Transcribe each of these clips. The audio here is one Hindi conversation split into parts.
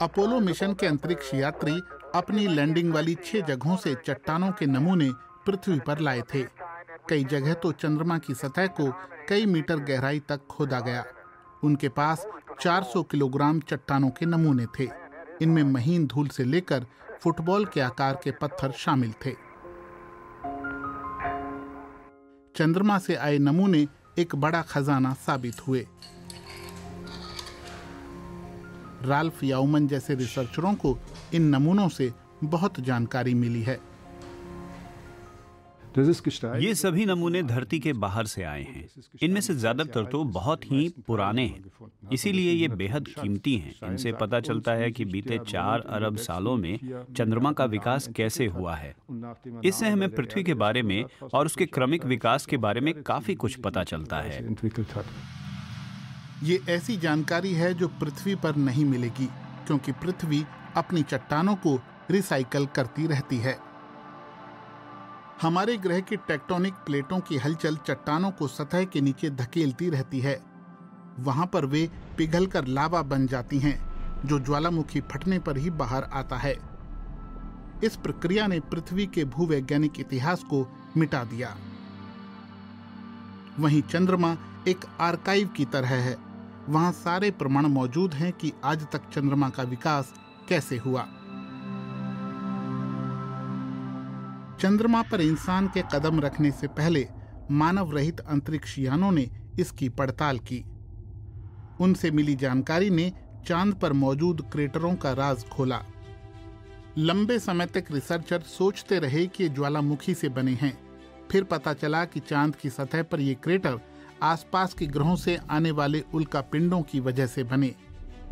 अपोलो मिशन के अंतरिक्ष यात्री अपनी लैंडिंग वाली छह जगहों से चट्टानों के नमूने पृथ्वी पर लाए थे। कई जगह तो चंद्रमा की सतह को कई मीटर गहराई तक खोदा गया। उनके पास 400 किलोग्राम चट्टानों के नमूने थे। इनमें महीन धूल से लेकर फुटबॉल के आकार के पत्थर शामिल थे। चंद्रमा से आए नमूने एक बड़ा खजाना साबित हुए। राल्फ याउमन जैसे रिसर्चरों को इन नमूनों से बहुत जानकारी मिली है। ये सभी नमूने धरती के बाहर से आए हैं। इनमें से ज़्यादातर तो बहुत ही पुराने हैं। इसीलिए ये बेहद कीमती हैं। इनसे पता चलता है कि बीते चार अरब सालों में चंद्रमा का विकास कैसे हुआ है। इससे हमें पृथ्वी के बारे में और उसके क्रमिक विकास के बारे में काफ़ी कुछ पता चलता है। ये ऐसी जानकारी है जो पृथ्वी पर नहीं मिलेगी, क्योंकि पृथ्वी अपनी चट्टानों को रिसाइकल करती रहती है। हमारे ग्रह की टेक्टोनिक प्लेटों की हलचल चट्टानों को सतह के नीचे धकेलती रहती है। वहाँ पर वे पिघलकर लावा बन जाती हैं, जो ज्वालामुखी फटने पर ही बाहर आता है। इस प्रक्रिया ने पृथ्वी के भूवैज्ञानिक इतिहास को मिटा दिया। वहीं चंद्रमा एक आर्काइव की तरह है। वहाँ सारे प्रमाण मौजूद हैं कि आज तक चंद्रमा का विकास कैसे हुआ। चंद्रमा पर इंसान के कदम रखने से पहले मानव रहित अंतरिक्ष यानों ने इसकी पड़ताल की। उनसे मिली जानकारी ने चाँद पर मौजूद क्रेटरों का राज खोला। लंबे समय तक रिसर्चर सोचते रहे कि ज्वालामुखी से बने हैं। फिर पता चला कि चाँद की सतह पर ये क्रेटर आसपास के ग्रहों से आने वाले उल्का पिंडों की वजह से बने,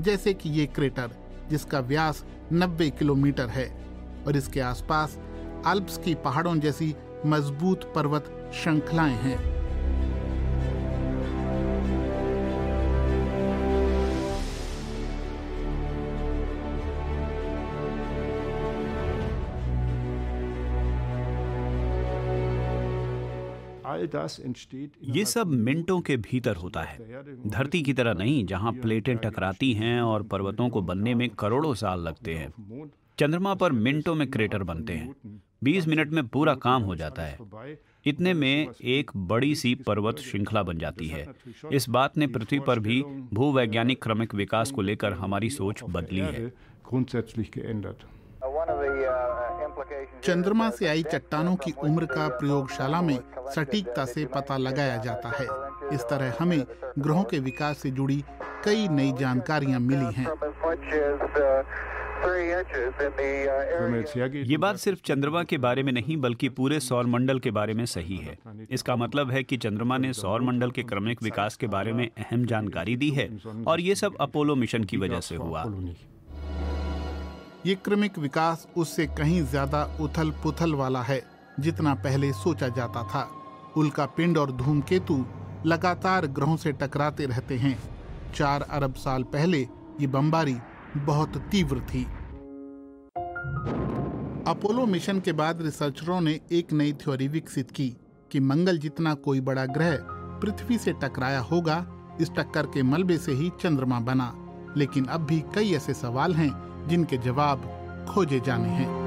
जैसे कि ये क्रेटर, जिसका व्यास 90 किलोमीटर है, और इसके आसपास अल्प्स की पहाड़ों जैसी मज़बूत पर्वत श्रृंखलाएँ हैं। ये सब मिनटों के भीतर होता है। धरती की तरह नहीं जहाँ प्लेटें टकराती हैं और पर्वतों को बनने में करोड़ों साल लगते हैं। चंद्रमा पर मिनटों में क्रेटर बनते हैं। 20 मिनट में पूरा काम हो जाता है। इतने में एक बड़ी सी पर्वत श्रृंखला बन जाती है। इस बात ने पृथ्वी पर भी भूवैज्ञानिक क्रमिक विकास को लेकर हमारी सोच बदली है। चंद्रमा से आई चट्टानों की उम्र का प्रयोगशाला में सटीकता से पता लगाया जाता है। इस तरह हमें ग्रहों के विकास से जुड़ी कई नई जानकारियाँ मिली हैं। ये बात सिर्फ़ चंद्रमा के बारे में नहीं, बल्कि पूरे सौर मंडल के बारे में सही है। इसका मतलब है कि चंद्रमा ने सौर मंडल के क्रमिक विकास के बारे में अहम जानकारी दी है, और ये सब अपोलो मिशन की वजह से हुआ। ये क्रमिक विकास उससे कहीं ज़्यादा उथल पुथल वाला है, जितना पहले सोचा जाता था। उल्का पिंड और धूमकेतु लगातार ग्रहों से टकराते रहते हैं। चार अरब साल पहले ये बमबारी बहुत तीव्र थी। अपोलो मिशन के बाद रिसर्चरों ने एक नई थ्योरी विकसित की कि मंगल जितना कोई बड़ा ग्रह पृथ्वी से टकराया होगा, इस टक्कर के मलबे से ही चंद्रमा बना। लेकिन अब भी कई ऐसे सवाल हैं जिनके जवाब खोजे जाने हैं।